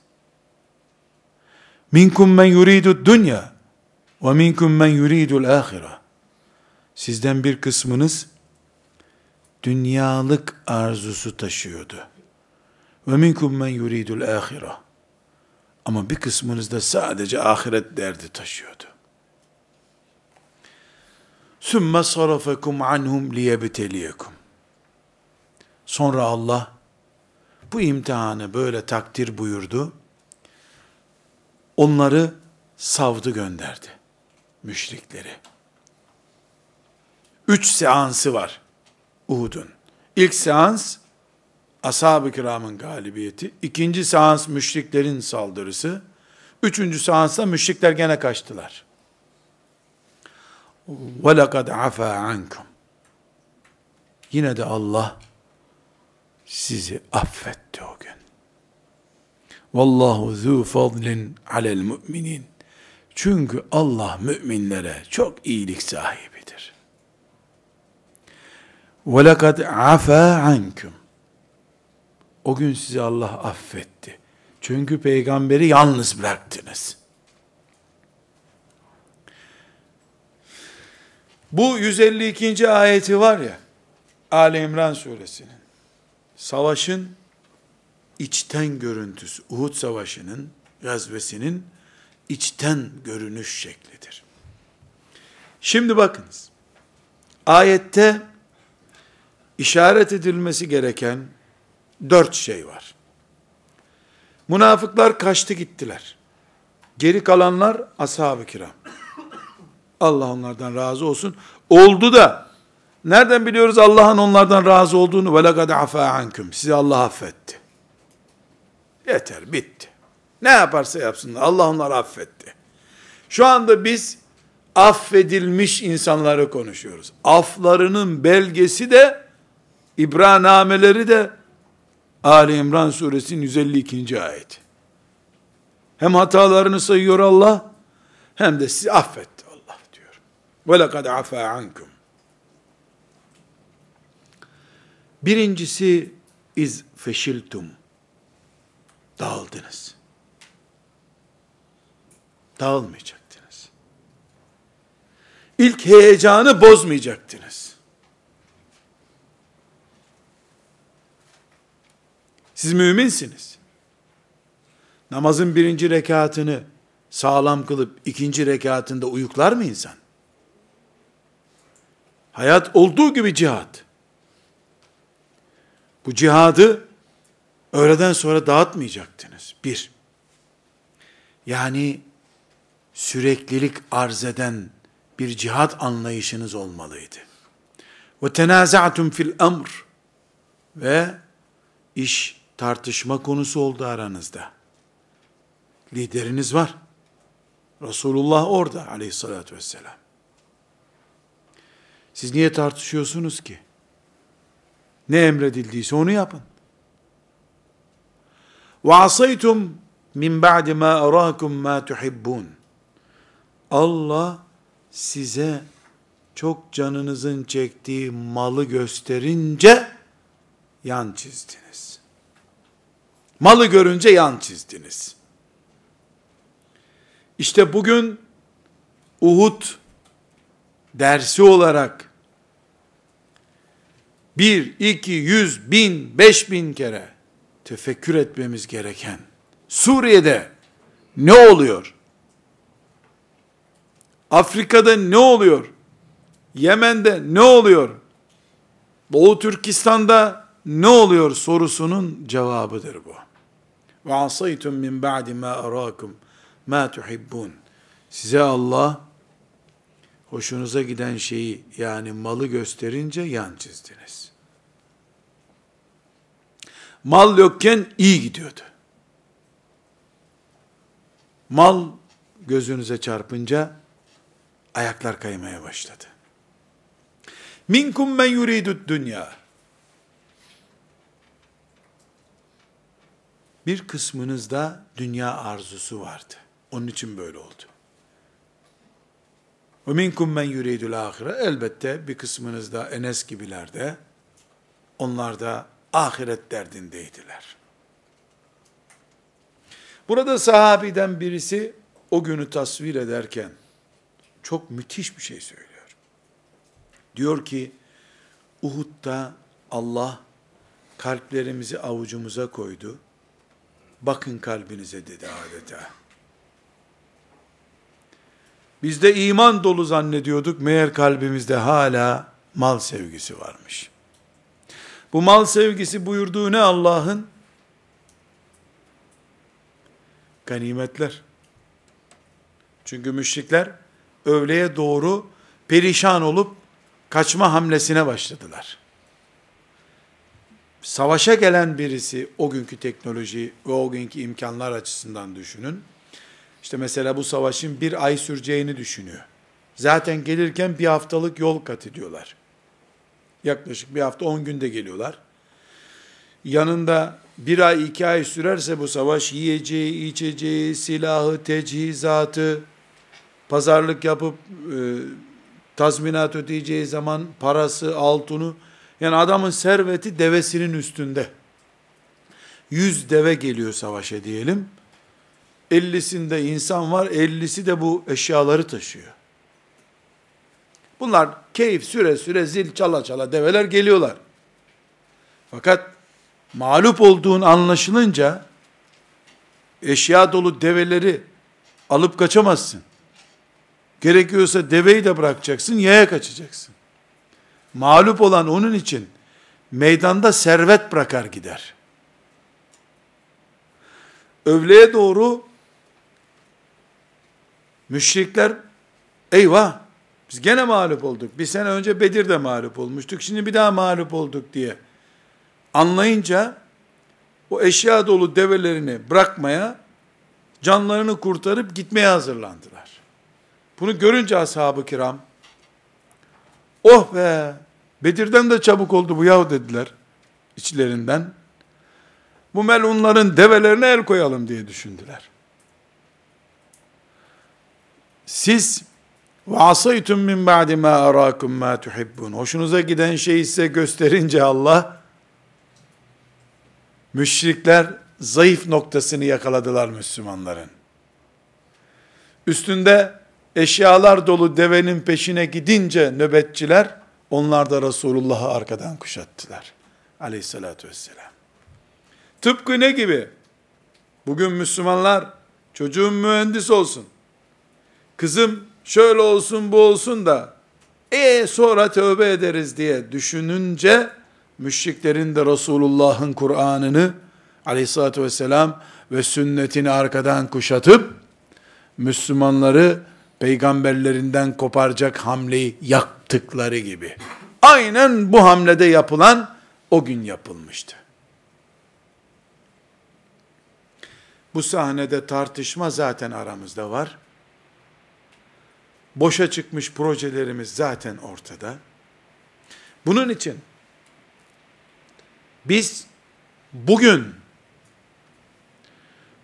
Minkum men yuridu dünya ve minkum men yuridul ahire. Sizden bir kısmınız dünyalık arzusu taşıyordu. Ve minkum men yuridul ahire. Ama bir kısmınız da sadece ahiret derdi taşıyordu. Sümme sarafekum anhum liyebteliyekum. Sonra Allah bu imtihanı böyle takdir buyurdu Onları savdı gönderdi. Müşrikleri. Üç seansı var Uhud'un. İlk seans ashab-ı kiramın galibiyeti. ikinci seans müşriklerin saldırısı. Üçüncü seansta müşrikler gene kaçtılar. وَلَقَدْ عَفَا عَنْكُمْ Yine de Allah sizi affetti o gün. Vallahu zu fadlin alel müminin. Çünkü Allah müminlere çok iyilik sahibidir. Ve lekad afa ankum. O gün sizi Allah affetti. Çünkü peygamberi yalnız bıraktınız. Bu 152. ayeti var ya, Ali İmran suresinin, savaşın içten görüntüsü, Uhud savaşının, gazvesinin içten görünüş şeklidir. Şimdi bakınız, ayette işaret edilmesi gereken dört şey var. Münafıklar kaçtı gittiler. Geri kalanlar ashab-ı kiram. Allah onlardan razı olsun. Oldu da nereden biliyoruz Allah'ın onlardan razı olduğunu? Ve lekad afa ankum. Sizi Allah affetti. Yeter, bitti. Ne yaparsa yapsınlar. Allah onları affetti. Şu anda biz affedilmiş insanları konuşuyoruz. Aflarının belgesi de İbranameleri de Ali İmran suresinin 152. ayet. Hem hatalarını sayıyor Allah hem de sizi affetti Allah diyor. Ve lekad afa ankum. Birincisi iz feşiltum. Dağıldınız. Dağılmayacaktınız. İlk heyecanı bozmayacaktınız. Siz müminsiniz. Namazın birinci rekatını sağlam kılıp ikinci rekatında uyuklar mı insan? Hayat olduğu gibi cihat. Bu cihadı öğleden sonra dağıtmayacaktınız. Bir. Yani süreklilik arz eden bir cihat anlayışınız olmalıydı. Ve tenaza'tum fil emr ve iş tartışma konusu oldu aranızda. Lideriniz var. Resulullah orada aleyhissalatü vesselam. Siz niye tartışıyorsunuz ki? Ne emredildiyse onu yapın. Asaytum min ba'di ma arakum ma tuhibbun. Allah size çok canınızın çektiği malı gösterince yan çizdiniz. Malı görünce yan çizdiniz. İşte bugün Uhud dersi olarak bir, iki, yüz, bin, beş bin kere tefekkür etmemiz gereken Suriye'de ne oluyor? Afrika'da ne oluyor? Yemen'de ne oluyor? Doğu Türkistan'da ne oluyor sorusunun cevabıdır bu. Ve asaytum min ba'di ma arakum ma tuhibbun. Size Allah hoşunuza giden şeyi yani malı gösterince yan çizdiniz. Mal yokken iyi gidiyordu. Mal gözünüze çarpınca ayaklar kaymaya başladı. Minkum men yuridud dünya. Bir kısmınızda dünya arzusu vardı. Onun için böyle oldu. Ve minkum men yuridul ahire. Elbette bir kısmınız da Enes gibilerde onlar da ahiret derdindeydiler. Burada sahabiden birisi o günü tasvir ederken çok müthiş bir şey söylüyor. Diyor ki Uhud'da Allah kalplerimizi avucumuza koydu. Bakın kalbinize dedi adeta. Biz de iman dolu zannediyorduk. Meğer kalbimizde hala mal sevgisi varmış. Bu mal sevgisi buyurduğu ne Allah'ın? Ganimetler. Çünkü müşrikler öğleye doğru perişan olup kaçma hamlesine başladılar. Savaşa gelen birisi o günkü teknoloji ve o günkü imkanlar açısından düşünün. İşte mesela bu savaşın bir ay süreceğini düşünüyor. Zaten gelirken bir haftalık yol kat ediyorlar. Yaklaşık bir hafta on günde geliyorlar. Yanında bir ay iki ay sürerse bu savaş yiyeceği, içeceği, silahı, tecihizatı, pazarlık yapıp e, tazminat ödeyeceği zaman parası, altını, yani adamın serveti devesinin üstünde. Yüz deve geliyor savaşa diyelim. 50'sinde insan var, 50'si de bu eşyaları taşıyor. Bunlar keyif süre süre zil çala çala develer geliyorlar. Fakat mağlup olduğun anlaşılınca eşya dolu develeri alıp kaçamazsın. Gerekiyorsa deveyi de bırakacaksın, yaya kaçacaksın. Mağlup olan onun için meydanda servet bırakar gider. Övleye doğru Müşrikler eyvah biz gene mağlup olduk. Bir sene önce Bedir'de mağlup olmuştuk. Şimdi bir daha mağlup olduk diye anlayınca o eşya dolu develerini bırakmaya canlarını kurtarıp gitmeye hazırlandılar. Bunu görünce ashab-ı kiram oh be Bedir'den de çabuk oldu bu yahu dediler içlerinden. Bu melunların develerine el koyalım diye düşündüler. Siz ve asaytum min ba'di ma arakum ma tuhibbun. Hoşunuza giden şeyi size gösterince Allah Müşrikler zayıf noktasını yakaladılar Müslümanların. Üstünde eşyalar dolu devenin peşine gidince nöbetçiler, onlar da Resulullah'ı arkadan kuşattılar. Aleyhissalatü vesselam. Tıpkı ne gibi? Bugün Müslümanlar, çocuğum mühendis olsun, kızım şöyle olsun bu olsun da, e sonra tövbe ederiz diye düşününce, müşriklerin de Resulullah'ın Kur'an'ını, aleyhissalatü vesselam ve sünnetini arkadan kuşatıp, Müslümanları peygamberlerinden koparacak hamleyi yaktıkları gibi. Aynen bu hamlede yapılan o gün yapılmıştı. Bu sahnede tartışma zaten aramızda var. Boşa çıkmış projelerimiz zaten ortada. Bunun için biz bugün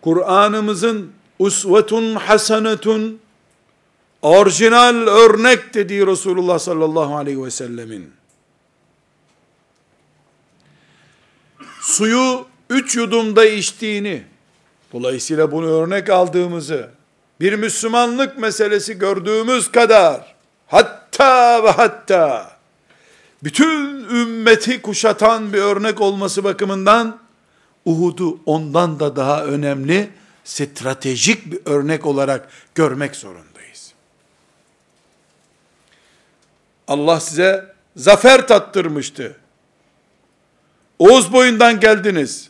Kur'an'ımızın usvetun hasenetun orijinal örnek dediği Resulullah sallallahu aleyhi ve sellemin suyu üç yudumda içtiğini dolayısıyla bunu örnek aldığımızı bir Müslümanlık meselesi gördüğümüz kadar hatta ve hatta bütün ümmeti kuşatan bir örnek olması bakımından Uhud'u ondan da daha önemli stratejik bir örnek olarak görmek zorundayız. Allah size zafer tattırmıştı. Oğuz boyundan geldiniz.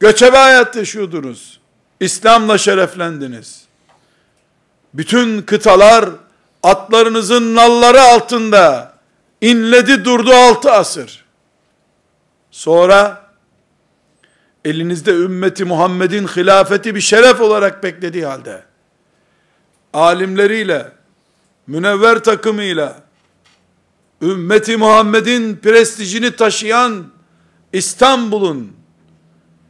Göçebe hayat yaşıyordunuz. İslam'la şereflendiniz. Bütün kıtalar atlarınızın nalları altında inledi durdu altı asır. Sonra elinizde ümmeti Muhammed'in hilafeti bir şeref olarak beklediği halde, alimleriyle, münevver takımıyla, ümmeti Muhammed'in prestijini taşıyan İstanbul'un,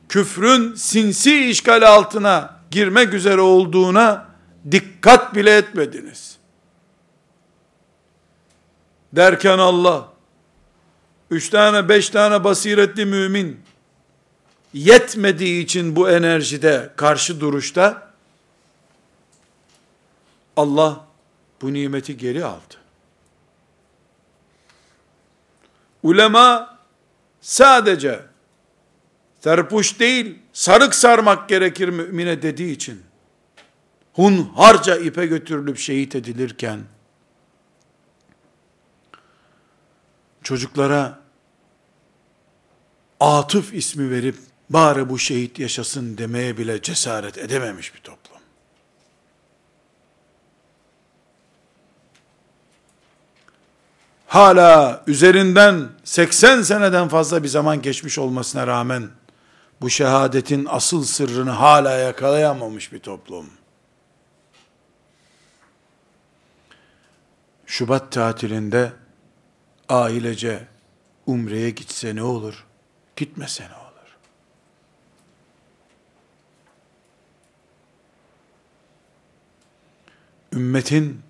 küfrün sinsi işgal altına girmek üzere olduğuna dikkat bile etmediniz. Derken Allah, üç tane beş tane basiretli mümin, yetmediği için bu enerjide, karşı duruşta, Allah bu nimeti geri aldı. Ulema sadece terpuş değil, sarık sarmak gerekir mümine dediği için, hunharca ipe götürülüp şehit edilirken, çocuklara Atıf ismi verip bari bu şehit yaşasın demeye bile cesaret edememiş bir toplum. Hala üzerinden 80 seneden fazla bir zaman geçmiş olmasına rağmen bu şehadetin asıl sırrını hala yakalayamamış bir toplum. Şubat tatilinde ailece umreye gitse ne olur? Gitmese ne olur? ümmetin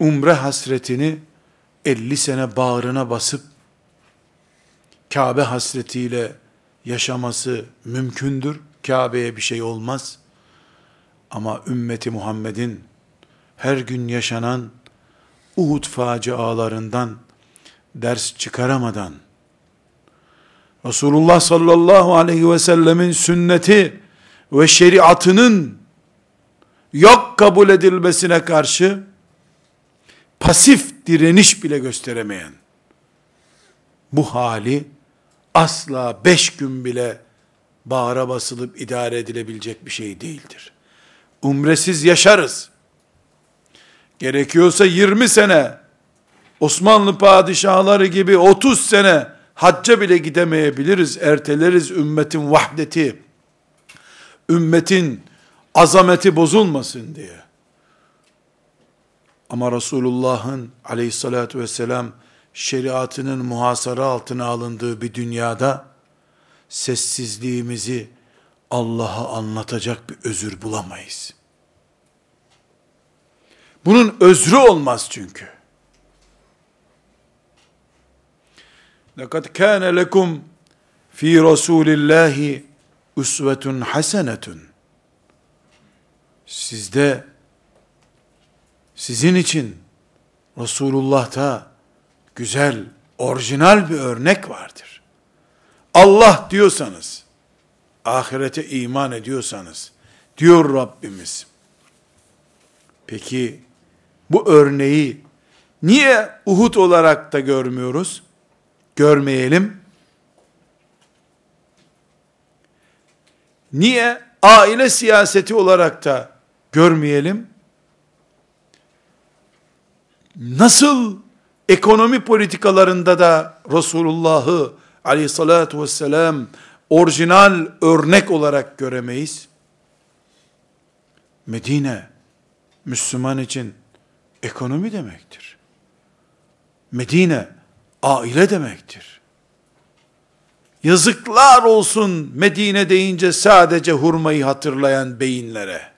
umre hasretini 50 sene bağrına basıp Kabe hasretiyle yaşaması mümkündür. Kabe'ye bir şey olmaz. Ama ümmeti Muhammed'in her gün yaşanan Uhud facialarından ders çıkaramadan Resulullah sallallahu aleyhi ve sellemin sünneti ve şeriatının yok kabul edilmesine karşı pasif direniş bile gösteremeyen bu hali asla beş gün bile bağra basılıp idare edilebilecek bir şey değildir. Umresiz yaşarız. Gerekiyorsa 20 sene Osmanlı padişahları gibi 30 sene hacca bile gidemeyebiliriz. Erteleriz ümmetin vahdeti. Ümmetin azameti bozulmasın diye. Ama Resulullah'ın aleyhissalatü vesselam şeriatının muhasara altına alındığı bir dünyada sessizliğimizi Allah'a anlatacak bir özür bulamayız. Bunun özrü olmaz çünkü. لَقَدْ كَانَ لَكُمْ fi Resulillahi usvetun hasenetun. Sizde sizin için Resulullah'ta güzel, orijinal bir örnek vardır. Allah diyorsanız, ahirete iman ediyorsanız, diyor Rabbimiz. Peki, bu örneği niye Uhud olarak da görmüyoruz? Görmeyelim. Niye aile siyaseti olarak da görmeyelim? Nasıl ekonomi politikalarında da Resulullah'ı aleyhissalatu vesselam orijinal örnek olarak göremeyiz? Medine, Müslüman için ekonomi demektir. Medine, aile demektir. Yazıklar olsun Medine deyince sadece hurmayı hatırlayan beyinlere.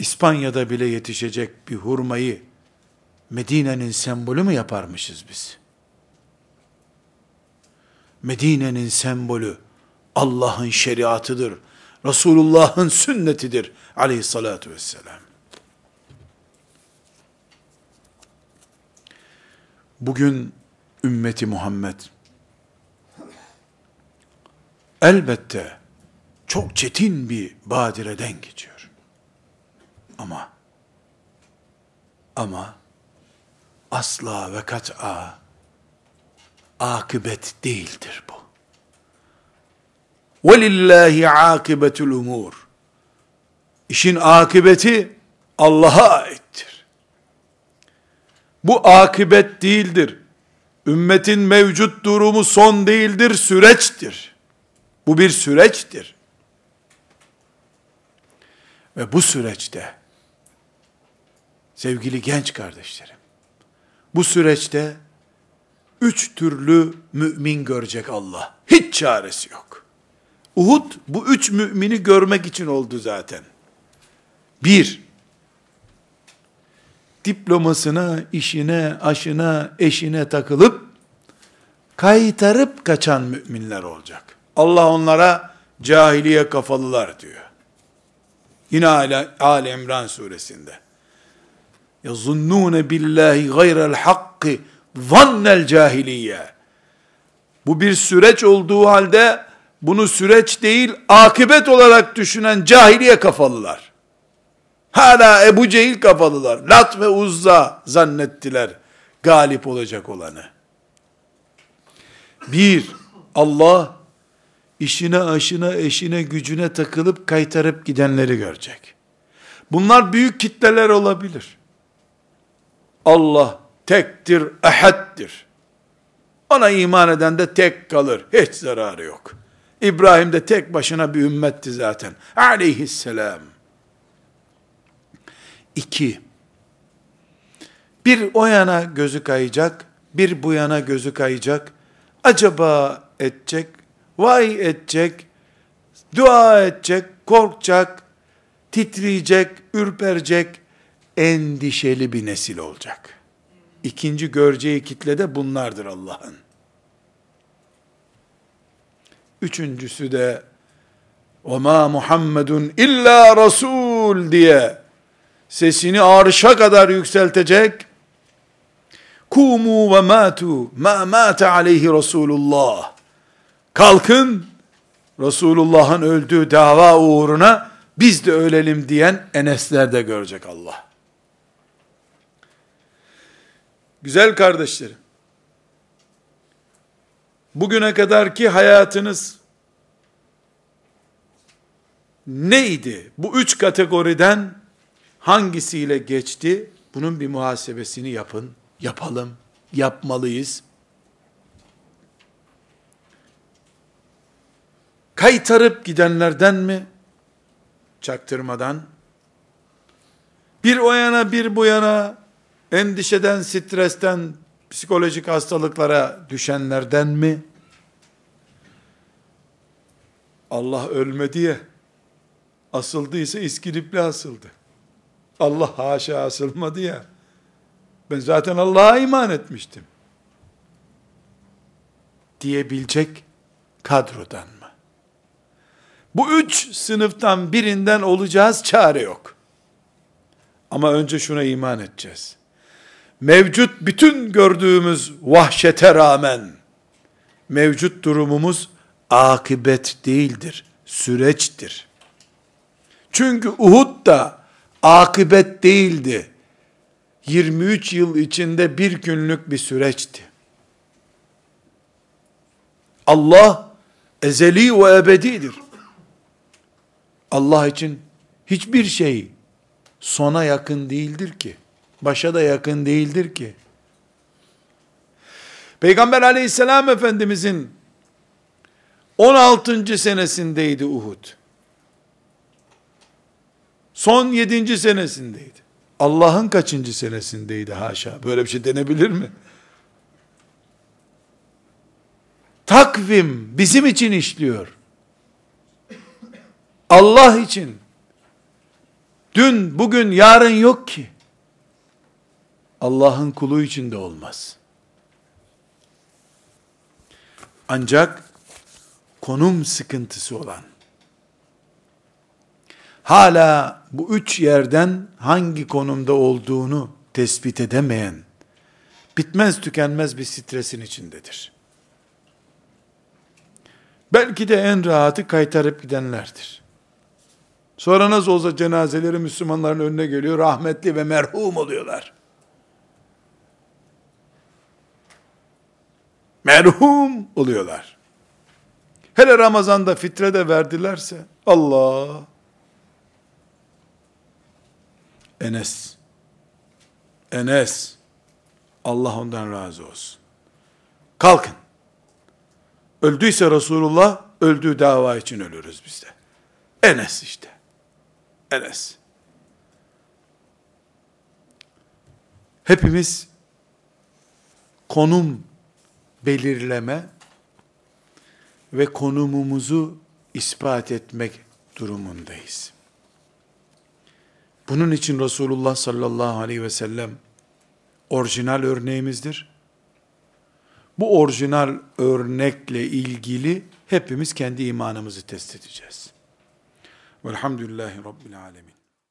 İspanya'da bile yetişecek bir hurmayı Medine'nin sembolü mü yaparmışız biz? Medine'nin sembolü Allah'ın şeriatıdır. Resulullah'ın sünnetidir aleyhissalatu vesselam. Bugün ümmeti Muhammed elbette çok çetin bir badireden geçiyor Ama ama asla ve kat'a akıbet değildir bu. وَلِلَّهِ عَاقِبَةُ الْاُمُورِ İşin akıbeti Allah'a aittir. Bu akıbet değildir. Ümmetin mevcut durumu son değildir, süreçtir. Bu bir süreçtir. Ve bu süreçte sevgili genç kardeşlerim, bu süreçte üç türlü mümin görecek Allah. Hiç çaresi yok. Uhud bu üç mümini görmek için oldu zaten. Bir, diplomasına, işine, aşına, eşine takılıp kaytarıp kaçan müminler olacak. Allah onlara cahiliye kafalılar diyor. Yine Ali, Ali İmran suresinde. يَظُنُّونَ بِاللّٰهِ غَيْرَ الْحَقِّ ظَنَّ الْجَاهِلِيَّ Bu bir süreç olduğu halde bunu süreç değil akıbet olarak düşünen cahiliye kafalılar. Hala Ebu Cehil kafalılar. Lat ve Uzza zannettiler galip olacak olanı. Bir, Allah işine, aşına, eşine, gücüne takılıp kaytarıp gidenleri görecek. Bunlar büyük kitleler olabilir. Allah tektir, ehaddir. Ona iman eden de tek kalır. Hiç zararı yok. İbrahim de tek başına bir ümmetti zaten. Aleyhisselam. İki, bir o yana gözü kayacak, bir bu yana gözü kayacak. Acaba edecek, vay edecek, dua edecek, korkacak, titriyecek, ürperecek, endişeli bir nesil olacak. İkinci göreceği kitle de bunlardır Allah'ın. Üçüncüsü de وَمَا Muhammedun illa Rasul diye sesini arşa kadar yükseltecek. Kumu ve matu ma mate aleyhi Resulullah. Kalkın Resulullah'ın öldüğü dava uğruna biz de ölelim diyen Enesler de görecek Allah. Güzel kardeşlerim, bugüne kadarki hayatınız neydi? Bu üç kategoriden hangisiyle geçti? Bunun bir muhasebesini yapın, yapalım, yapmalıyız. Kaytarıp gidenlerden mi? Çaktırmadan. Bir o yana bir bu yana endişeden, stresten, psikolojik hastalıklara düşenlerden mi? Allah ölmedi ya, asıldıysa iskilipli asıldı. Allah haşa asılmadı ya, Ben zaten Allah'a iman etmiştim. Diyebilecek kadrodan mı? Bu üç sınıftan birinden olacağız, çare yok. Ama önce şuna iman edeceğiz. Mevcut bütün gördüğümüz vahşete rağmen, mevcut durumumuz akıbet değildir, süreçtir. Çünkü Uhud da akıbet değildi. 23 yıl içinde bir günlük bir süreçti. Allah ezeli ve ebedidir. Allah için hiçbir şey sona yakın değildir ki. Başa da yakın değildir ki. Peygamber aleyhisselam efendimizin 16. senesindeydi Uhud. Son 7. senesindeydi. Allah'ın kaçıncı senesindeydi haşa. Böyle bir şey denebilir mi? Takvim bizim için işliyor. Allah için. Dün, bugün, yarın yok ki. Allah'ın kulu için de olmaz. Ancak konum sıkıntısı olan, hala bu üç yerden hangi konumda olduğunu tespit edemeyen, bitmez tükenmez bir stresin içindedir. Belki de en rahatı kaytarıp gidenlerdir. Sonra nasıl olsa cenazeleri Müslümanların önüne geliyor, rahmetli ve merhum oluyorlar. Merhum oluyorlar. Hele Ramazan'da fitre de verdilerse, Allah! Enes, Enes, Allah ondan razı olsun. Kalkın. Öldüyse Resulullah, öldüğü dava için ölürüz biz de. Enes işte. Enes. Hepimiz konum belirleme ve konumumuzu ispat etmek durumundayız. Bunun için Resulullah sallallahu aleyhi ve sellem orijinal örneğimizdir. Bu orijinal örnekle ilgili hepimiz kendi imanımızı test edeceğiz. Velhamdülillahi Rabbil Alemin.